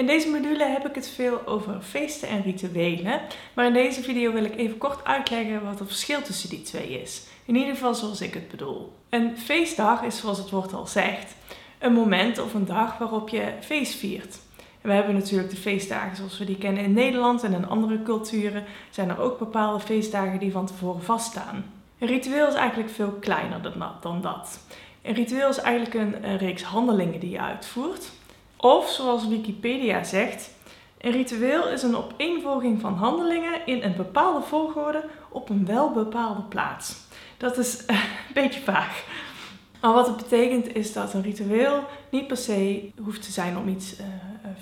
In deze module heb ik het veel over feesten en rituelen, maar in deze video wil ik even kort uitleggen wat het verschil tussen die twee is. In ieder geval zoals ik het bedoel. Een feestdag is zoals het woord al zegt, een moment of een dag waarop je feest viert. En we hebben natuurlijk de feestdagen zoals we die kennen in Nederland en in andere culturen zijn er ook bepaalde feestdagen die van tevoren vaststaan. Een ritueel is eigenlijk veel kleiner dan dat. Een ritueel is eigenlijk een, een reeks handelingen die je uitvoert. Of zoals Wikipedia zegt, een ritueel is een opeenvolging van handelingen in een bepaalde volgorde op een wel bepaalde plaats. Dat is een beetje vaag. Maar wat het betekent is dat een ritueel niet per se hoeft te zijn om iets uh,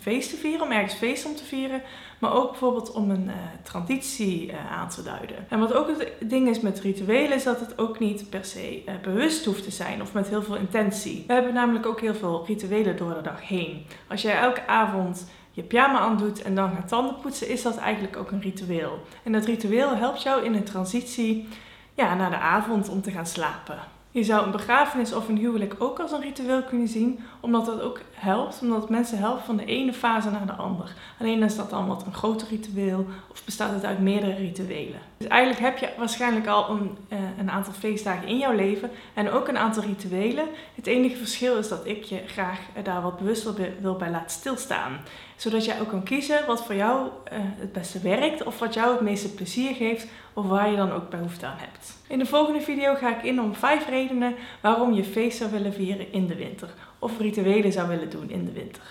feest te vieren, om ergens feest om te vieren, maar ook bijvoorbeeld om een uh, traditie uh, aan te duiden. En wat ook het ding is met rituelen is dat het ook niet per se bewust hoeft te zijn of met heel veel intentie. We hebben namelijk ook heel veel rituelen door de dag heen. Als jij elke avond je pyjama aandoet en dan gaat tanden poetsen, is dat eigenlijk ook een ritueel. En dat ritueel helpt jou in een transitie ja, naar de avond om te gaan slapen. Je zou een begrafenis of een huwelijk ook als een ritueel kunnen zien, omdat dat ook helpt, omdat mensen helpen van de ene fase naar de andere. Alleen is dat dan wat een groter ritueel of bestaat het uit meerdere rituelen. Dus eigenlijk heb je waarschijnlijk al een, eh, een aantal feestdagen in jouw leven en ook een aantal rituelen. Het enige verschil is dat ik je graag daar wat bewuster wil bij laten stilstaan. Zodat jij ook kan kiezen wat voor jou uh, het beste werkt of wat jou het meeste plezier geeft of waar je dan ook behoefte aan hebt. In de volgende video ga ik in op vijf redenen waarom je feest zou willen vieren in de winter of rituelen zou willen doen in de winter.